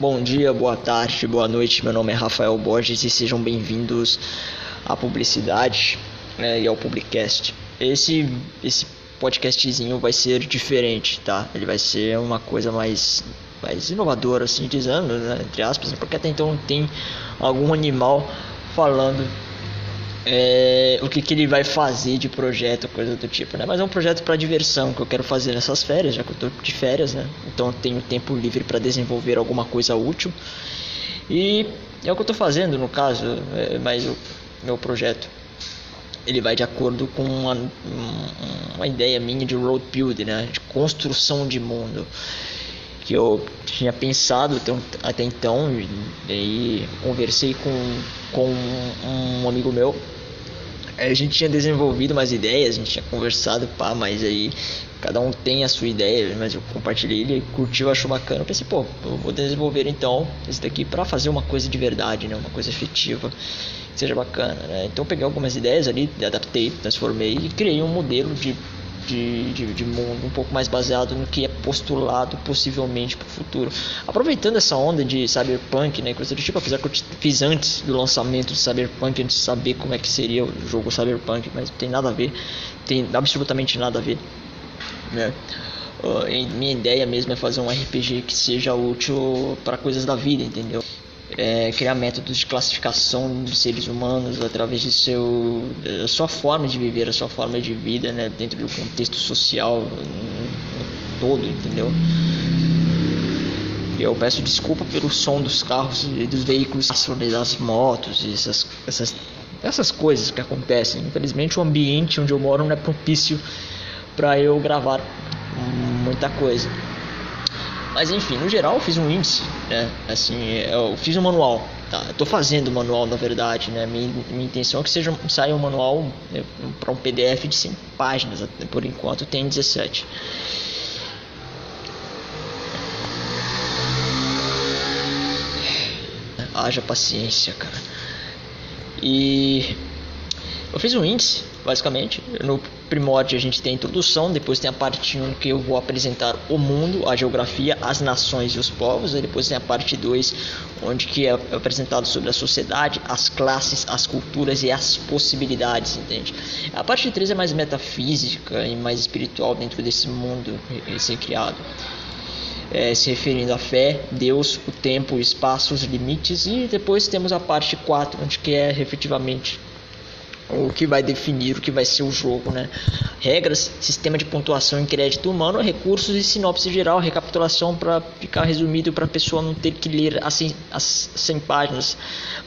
Bom dia, boa tarde, boa noite. Meu nome é Rafael Borges e sejam bem-vindos à publicidade né, e ao Publicast. Esse, esse podcastzinho vai ser diferente, tá? Ele vai ser uma coisa mais, mais inovadora, assim dizendo, né, entre aspas, porque até então tem algum animal falando é, o que, que ele vai fazer de projeto, coisa do tipo, né? Mas é um projeto para diversão que eu quero fazer nessas férias, já que eu tô de férias, né? Então eu tenho tempo livre para desenvolver alguma coisa útil. E é o que eu tô fazendo no caso, é, mas o meu projeto ele vai de acordo com uma, uma ideia minha de road building, né? De construção de mundo que eu tinha pensado até então e aí conversei com, com um amigo meu a gente tinha desenvolvido umas ideias, a gente tinha conversado, pá, mas aí cada um tem a sua ideia, mas eu compartilhei, ele curtiu, achou bacana. Eu pensei, pô, eu vou desenvolver então esse daqui para fazer uma coisa de verdade, né? Uma coisa efetiva, que seja bacana, né? Então eu peguei algumas ideias ali, adaptei, transformei e criei um modelo de de, de, de, mundo um pouco mais baseado no que é postulado possivelmente para o futuro. Aproveitando essa onda de cyberpunk, né, coisa do tipo, apesar que eu fiz antes do lançamento de cyberpunk, antes de saber como é que seria o jogo cyberpunk, mas não tem nada a ver, tem absolutamente nada a ver. Né? Uh, minha ideia mesmo é fazer um RPG que seja útil para coisas da vida, entendeu? É, criar métodos de classificação de seres humanos através de seu sua forma de viver, a sua forma de vida, né, dentro do contexto social todo, entendeu? Eu peço desculpa pelo som dos carros e dos veículos, das motos e essas, essas, essas coisas que acontecem. Infelizmente, o ambiente onde eu moro não é propício para eu gravar muita coisa. Mas enfim, no geral eu fiz um índice, né? Assim, eu fiz um manual. Tá? Eu tô fazendo o manual na verdade, né? Minha, minha intenção é que seja saia um manual né, para um PDF de 100 páginas, por enquanto tem 17. Haja paciência, cara. E eu fiz um índice, basicamente. No primórdio a gente tem a introdução, depois tem a parte 1 que eu vou apresentar o mundo, a geografia, as nações e os povos, e depois tem a parte 2 onde que é apresentado sobre a sociedade, as classes, as culturas e as possibilidades, entende? A parte 3 é mais metafísica e mais espiritual dentro desse mundo recém-criado. É, se referindo à fé, Deus, o tempo, o espaço, os limites e depois temos a parte 4, onde que é efetivamente o que vai definir o que vai ser o jogo, né? Regras, sistema de pontuação em crédito humano, recursos e sinopse geral, recapitulação para ficar resumido para a pessoa não ter que ler as 100, as 100 páginas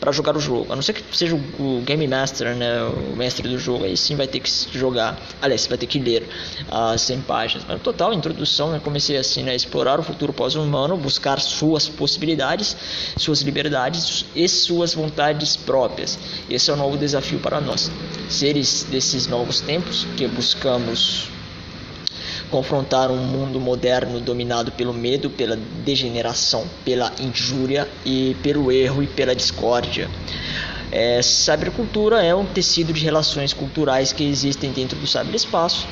para jogar o jogo. A não ser que seja o, Game Master, né, o mestre do jogo, aí sim vai ter que jogar. Aliás, vai ter que ler as 100 páginas. Mas total, introdução, né, comecei assim, né, explorar o futuro pós-humano, buscar suas possibilidades, suas liberdades e suas vontades próprias. Esse é o novo desafio para nós. Seres desses novos tempos que buscamos confrontar um mundo moderno dominado pelo medo, pela degeneração, pela injúria e pelo erro e pela discórdia. É, cybercultura é um tecido de relações culturais que existem dentro do cyberespaço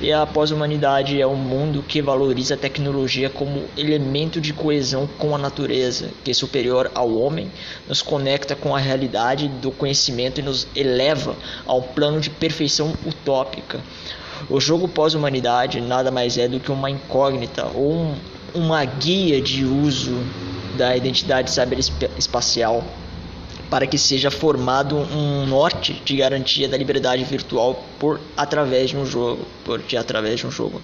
e a pós-humanidade é um mundo que valoriza a tecnologia como elemento de coesão com a natureza, que é superior ao homem, nos conecta com a realidade do conhecimento e nos eleva ao plano de perfeição utópica. O jogo pós-humanidade nada mais é do que uma incógnita ou um, uma guia de uso da identidade cyberespacial para que seja formado um norte de garantia da liberdade virtual por através de um jogo, por através de um jogo.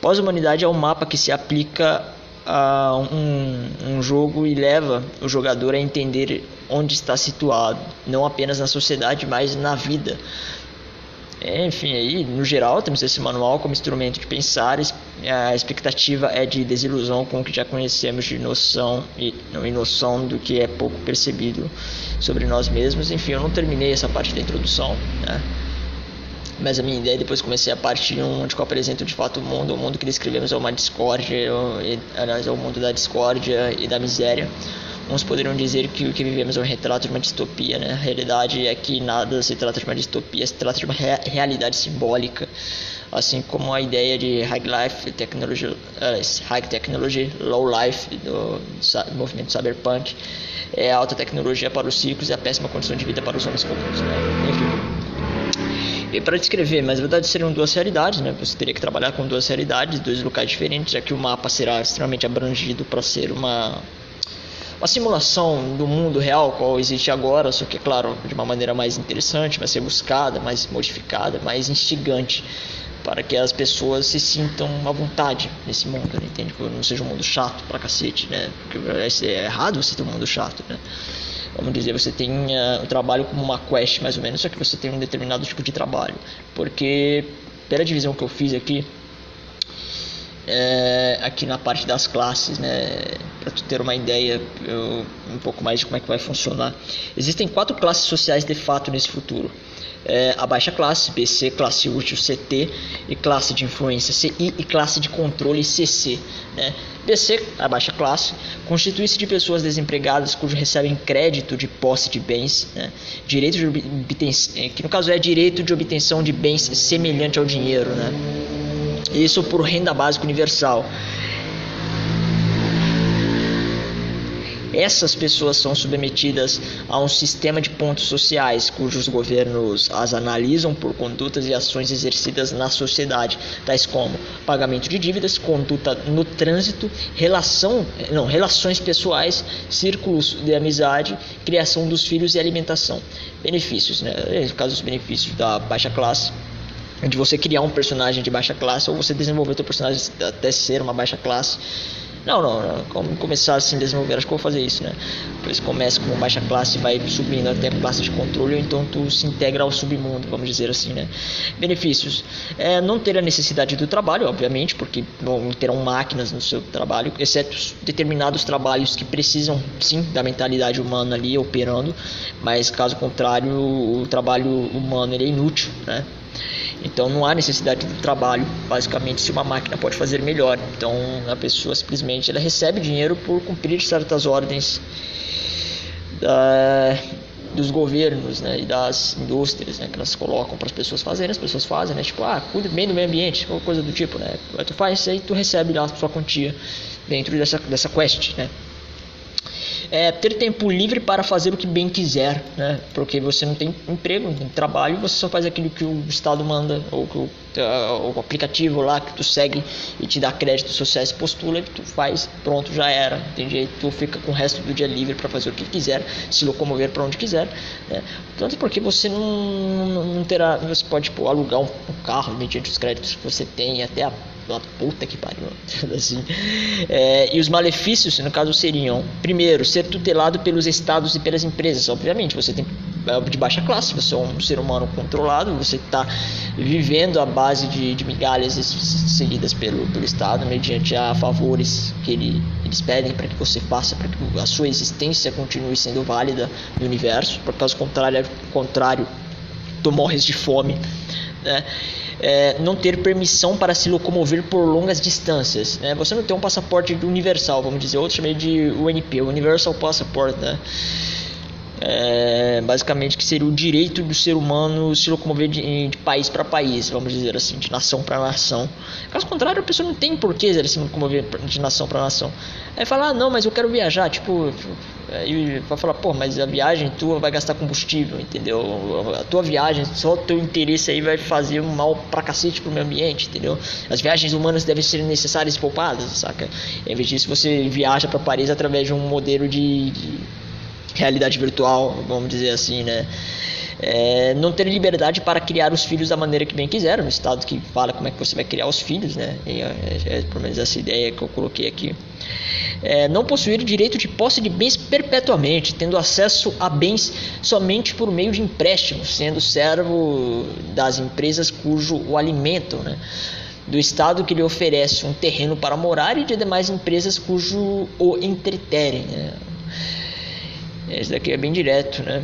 Pós-humanidade é um mapa que se aplica a um, um jogo e leva o jogador a entender onde está situado, não apenas na sociedade, mas na vida. Enfim, aí, no geral, temos esse manual como instrumento de pensar. A expectativa é de desilusão com o que já conhecemos de noção e, e noção do que é pouco percebido sobre nós mesmos. Enfim, eu não terminei essa parte da introdução, né? Mas a minha ideia depois comecei a parte 1, onde eu apresento de fato o mundo. O mundo que descrevemos é uma discórdia, aliás, é o mundo da discórdia e da miséria Uns poderiam dizer que o que vivemos é um retrato de uma distopia, né? A realidade é que nada se trata de uma distopia, se trata de uma rea realidade simbólica, assim como a ideia de high life technology, uh, high technology, low life do, do movimento cyberpunk, é a alta tecnologia para os ciclos e a péssima condição de vida para os homens comuns, né? Enfim. E para descrever, mas na verdade seriam duas realidades, né? Você teria que trabalhar com duas realidades, dois locais diferentes, já que o mapa será extremamente abrangido para ser uma uma simulação do mundo real qual existe agora, só que é claro de uma maneira mais interessante, vai ser buscada, mais modificada, mais instigante para que as pessoas se sintam à vontade nesse mundo, né? entende? Que não seja um mundo chato pra cacete, né? Porque é errado você ter um mundo chato, né? Vamos dizer, você tem uh, o trabalho como uma quest, mais ou menos, só que você tem um determinado tipo de trabalho. Porque, pela divisão que eu fiz aqui, é, aqui na parte das classes, né? Para tu ter uma ideia eu, um pouco mais de como é que vai funcionar. Existem quatro classes sociais de fato nesse futuro. É, a baixa classe, BC, classe útil, CT, e classe de influência, CI, e classe de controle, CC. Né? BC, a baixa classe, constitui-se de pessoas desempregadas cujo recebem crédito de posse de bens, né? direito de obtenção, é, que no caso é direito de obtenção de bens semelhante ao dinheiro. Né? Isso por renda básica universal. Essas pessoas são submetidas a um sistema de pontos sociais, cujos governos as analisam por condutas e ações exercidas na sociedade, tais como pagamento de dívidas, conduta no trânsito, relação, não, relações pessoais, círculos de amizade, criação dos filhos e alimentação. Benefícios, né? No caso dos benefícios da baixa classe, de você criar um personagem de baixa classe ou você desenvolver o seu personagem até ser uma baixa classe. Não, não, não. Como começar assim desenvolver, acho que vou fazer isso, né? Depois começa com baixa classe e vai subindo até classe de controle, ou então tu se integra ao submundo, vamos dizer assim, né? Benefícios. É, não ter a necessidade do trabalho, obviamente, porque não terão máquinas no seu trabalho, exceto determinados trabalhos que precisam, sim, da mentalidade humana ali operando, mas caso contrário, o trabalho humano é inútil, né? Então não há necessidade do trabalho, basicamente, se uma máquina pode fazer melhor. Então a pessoa simplesmente ela recebe dinheiro por cumprir certas ordens da, dos governos né, e das indústrias né, que elas colocam para as pessoas fazerem, as pessoas fazem, né, tipo, ah, cuida bem do meio ambiente, ou coisa do tipo, né? Tu faz isso aí, tu recebe lá a sua quantia dentro dessa, dessa quest, né? É, ter tempo livre para fazer o que bem quiser, né? Porque você não tem emprego, não tem trabalho, você só faz aquilo que o Estado manda, ou que o, uh, o aplicativo lá que tu segue e te dá crédito social se postula, e tu faz, pronto, já era, entende? Tu fica com o resto do dia livre para fazer o que quiser, se locomover para onde quiser, né? Tanto porque você não, não, não terá, você pode tipo, alugar um, um carro mediante os créditos que você tem, até a uma puta que pariu. assim. É, e os malefícios, no caso, seriam: primeiro, ser tutelado pelos estados e pelas empresas. Obviamente, você tem é, de baixa classe, você é um ser humano controlado, você está vivendo à base de, de migalhas seguidas pelo, pelo Estado, mediante a favores que ele, eles pedem para que você faça, para que a sua existência continue sendo válida no universo. Por caso contrário, contrário tu morres de fome. Né? É, não ter permissão para se locomover por longas distâncias. Né? Você não tem um passaporte universal, vamos dizer, outro chamei de UNP, Universal Passport, né? É, basicamente que seria o direito do ser humano se locomover de, de país para país, vamos dizer assim, de nação para nação. Caso contrário, a pessoa não tem porquê se locomover de nação para nação. Aí fala, ah, não, mas eu quero viajar, tipo, Aí vai falar, pô, mas a viagem tua vai gastar combustível, entendeu? A tua viagem, só o teu interesse aí vai fazer mal pra cacete pro meio ambiente, entendeu? As viagens humanas devem ser necessárias e poupadas, saca? Em vez disso, você viaja para Paris através de um modelo de, de realidade virtual, vamos dizer assim, né? É, não ter liberdade para criar os filhos da maneira que bem quiser, no estado que fala como é que você vai criar os filhos, né? E é, é, é pelo menos essa ideia que eu coloquei aqui é, não possuir direito de posse de bens perpetuamente, tendo acesso a bens somente por meio de empréstimo, sendo servo das empresas cujo o alimentam, né? do Estado que lhe oferece um terreno para morar e de demais empresas cujo o entreterem. Né? Esse daqui é bem direto, né?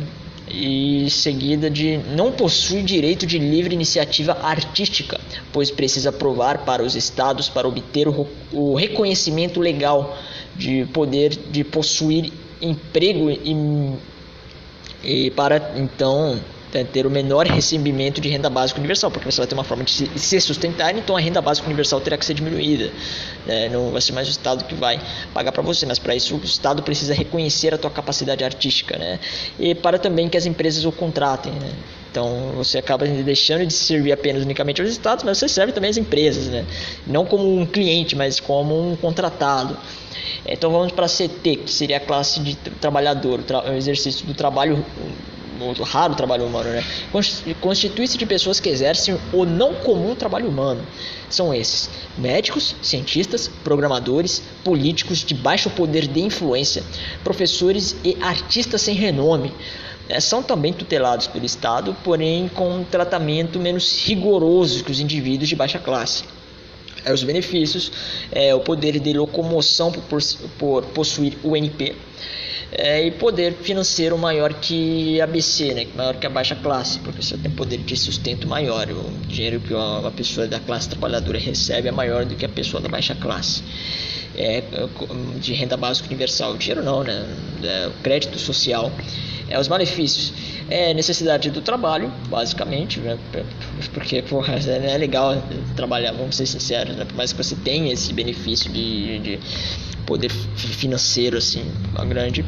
e seguida de não possui direito de livre iniciativa artística, pois precisa provar para os estados para obter o, reconhecimento legal de poder de possuir emprego e, e para então ter o menor recebimento de renda básica universal, porque você vai ter uma forma de se sustentar, então a renda básica universal terá que ser diminuída. Né? Não vai ser mais o Estado que vai pagar para você, mas para isso o Estado precisa reconhecer a tua capacidade artística, né? E para também que as empresas o contratem, né? Então você acaba deixando de servir apenas unicamente aos estados, mas você serve também às empresas, né? Não como um cliente, mas como um contratado. Então vamos para a CT, que seria a classe de trabalhador, o exercício do trabalho muito raro trabalho humano, né? Constitui-se de pessoas que exercem o não comum trabalho humano. São esses: médicos, cientistas, programadores, políticos de baixo poder de influência, professores e artistas sem renome. É, são também tutelados pelo Estado, porém com um tratamento menos rigoroso que os indivíduos de baixa classe. É, os benefícios, é, o poder de locomoção por, por possuir o NP, é, e poder financeiro maior que a BC, né, maior que a baixa classe, porque você tem poder de sustento maior. O dinheiro que uma pessoa da classe trabalhadora recebe é maior do que a pessoa da baixa classe. É, de renda básica universal. O dinheiro não, né? É, o crédito social. É, os malefícios. É necessidade do trabalho, basicamente, né? porque porra, é, é legal trabalhar, vamos ser sinceros, né? por mais que você tenha esse benefício de, de poder financeiro assim, uma grande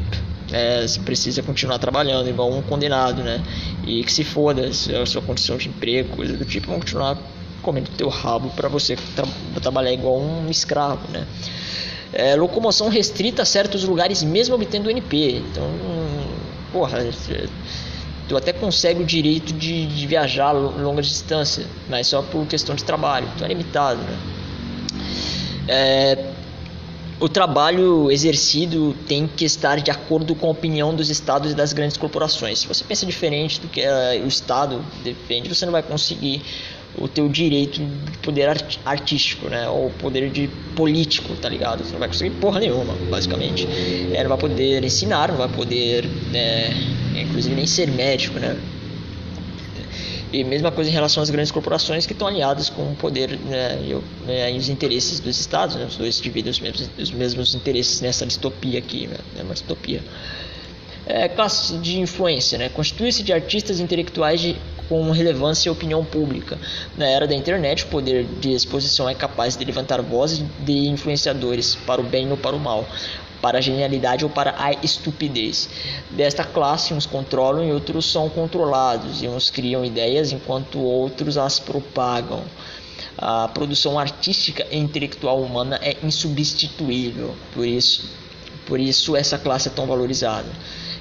é, precisa continuar trabalhando igual um condenado, né? E que se foda a sua condição de emprego, coisa do tipo, vão continuar comendo teu rabo para você tra trabalhar igual um escravo, né? É, locomoção restrita a certos lugares mesmo obtendo NP. Então, porra, tu até consegue o direito de, de viajar longa distância, mas só por questão de trabalho. Então é limitado, né? É, o trabalho exercido tem que estar de acordo com a opinião dos estados e das grandes corporações. Se você pensa diferente do que uh, o estado defende, você não vai conseguir o teu direito de poder art artístico, né? Ou poder de político, tá ligado? Você não vai conseguir porra nenhuma, basicamente. É, não vai poder ensinar, não vai poder, né, inclusive nem ser médico, né? E mesma coisa em relação às grandes corporações que estão alinhadas com o poder né, e, né, e os interesses dos estados. Né, os dois dividem os mesmos, os mesmos interesses nessa distopia aqui, né, é uma distopia. É, classe de influência, né? Constitui-se de artistas intelectuais de, com relevância e opinião pública. Na era da internet, o poder de exposição é capaz de levantar vozes de influenciadores para o bem ou para o mal para a genialidade ou para a estupidez. Desta classe, uns controlam e outros são controlados, e uns criam ideias enquanto outros as propagam. A produção artística e intelectual humana é insubstituível, por isso, por isso essa classe é tão valorizada.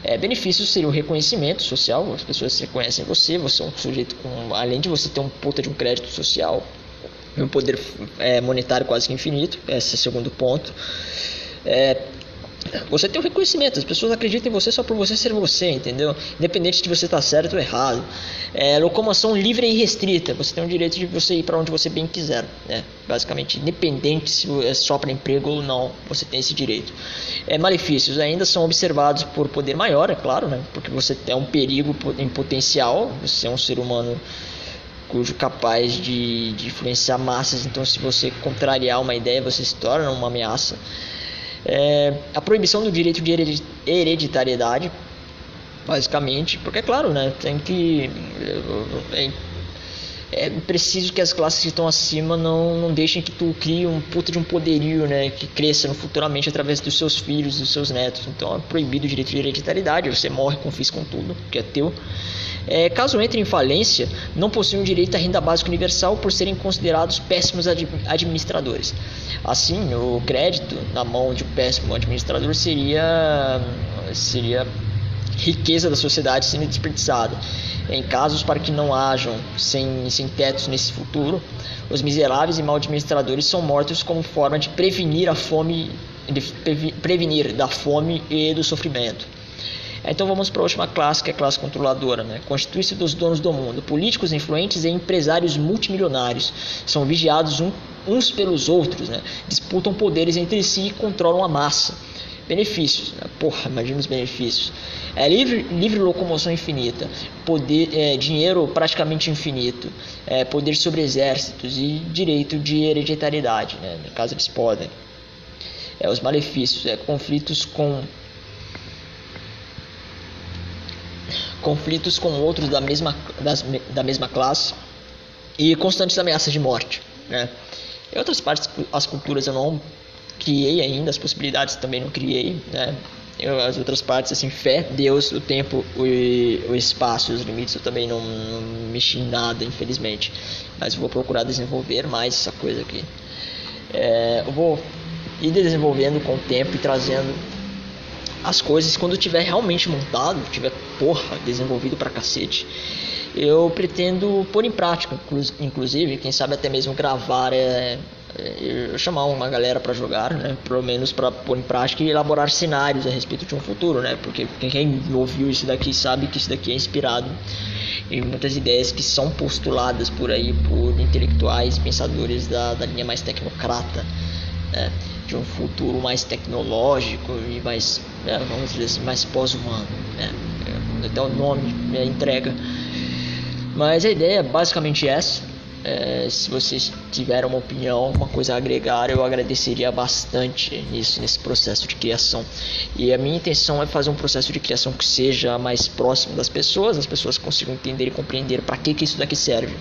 É, benefícios seria o reconhecimento social, as pessoas reconhecem você, você é um sujeito com, além de você ter um puta de um crédito social, um poder é, monetário quase que infinito, esse é o segundo ponto. É, você tem o um reconhecimento, as pessoas acreditam em você só por você ser você, entendeu? Independente de você estar certo ou errado. É, locomoção livre e restrita, você tem o direito de você ir para onde você bem quiser, né? Basicamente, independente se é só para emprego ou não, você tem esse direito. É, malefícios ainda são observados por poder maior, é claro, né? Porque você é um perigo em potencial, você é um ser humano cujo capaz de, de influenciar massas, então se você contrariar uma ideia, você se torna uma ameaça. É, a proibição do direito de hereditariedade, basicamente, porque é claro, né, tem que é, é, preciso que as classes que estão acima não, não deixem que tu crie um puta de um poderio, né, que cresça futuramente através dos seus filhos, dos seus netos. Então é proibido o direito de hereditariedade, você morre, confisca com tudo, que é teu. É, caso entre em falência, não possuem direito à renda básica universal por serem considerados péssimos administradores. Assim, o crédito na mão de um péssimo administrador seria, seria riqueza da sociedade sendo desperdiçada. Em casos para que não hajam sem, sem tetos nesse futuro, os miseráveis e mal administradores são mortos como forma de prevenir a fome, de prevenir da fome e do sofrimento. Então vamos para a última classe, que é a classe controladora. Né? Constitui-se dos donos do mundo, políticos influentes e empresários multimilionários. São vigiados um, uns pelos outros, né? disputam poderes entre si e controlam a massa. Benefícios, né? porra, imagina os benefícios. É livre, livre locomoção infinita, poder, é, dinheiro praticamente infinito, é, poder sobre exércitos e direito de hereditariedade, né? caso eles podem. É, os malefícios, é, conflitos com conflitos com outros da mesma, das, da mesma classe e constantes ameaças de morte. Né? Em outras partes, as culturas eu não criei ainda, as possibilidades também não criei. Né? Eu, as outras partes, assim, fé, Deus, o tempo, o, o espaço, os limites, eu também não, não mexi em nada, infelizmente. Mas vou procurar desenvolver mais essa coisa aqui. É, eu vou ir desenvolvendo com o tempo e trazendo as coisas quando tiver realmente montado, tiver porra desenvolvido pra cacete. Eu pretendo pôr em prática, inclusive, quem sabe até mesmo gravar é, é chamar uma galera para jogar, né? Pelo menos para pôr em prática e elaborar cenários a respeito de um futuro, né? Porque quem ouviu isso daqui sabe que isso daqui é inspirado em muitas ideias que são postuladas por aí por intelectuais, pensadores da, da linha mais tecnocrata né, de um futuro mais tecnológico e mais, né, vamos dizer assim, mais pós-humano. Né, até o nome né, entrega. Mas a ideia é basicamente essa. É, se vocês tiverem uma opinião, uma coisa a agregar, eu agradeceria bastante nisso, nesse processo de criação. E a minha intenção é fazer um processo de criação que seja mais próximo das pessoas, as pessoas consigam entender e compreender para que, que isso daqui serve.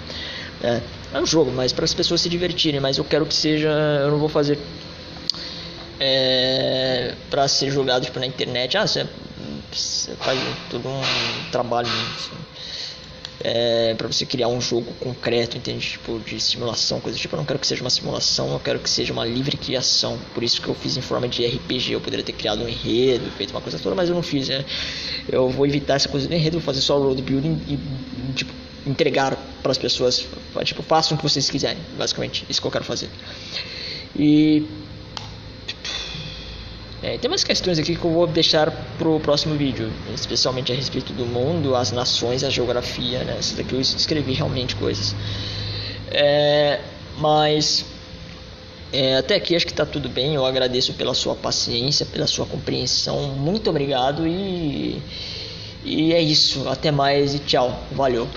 É, é um jogo, mas para as pessoas se divertirem. Mas eu quero que seja. Eu não vou fazer é, para ser jogado tipo, na internet. Ah, você, faz todo um trabalho assim, é, para você criar um jogo concreto, entende? Tipo, de simulação, coisa tipo. Eu não quero que seja uma simulação, eu quero que seja uma livre criação. Por isso que eu fiz em forma de RPG. Eu poderia ter criado um enredo, feito uma coisa toda, mas eu não fiz. Né? Eu vou evitar essa coisa do enredo, vou fazer só road building e, tipo, entregar para as pessoas, tipo, façam o que vocês quiserem, basicamente, isso que eu quero fazer. E é, tem umas questões aqui que eu vou deixar pro próximo vídeo, especialmente a respeito do mundo, as nações, a geografia, né? Isso daqui eu escrevi realmente coisas. É, mas é, até aqui acho que está tudo bem. Eu agradeço pela sua paciência, pela sua compreensão. Muito obrigado e, e é isso. Até mais e tchau. Valeu.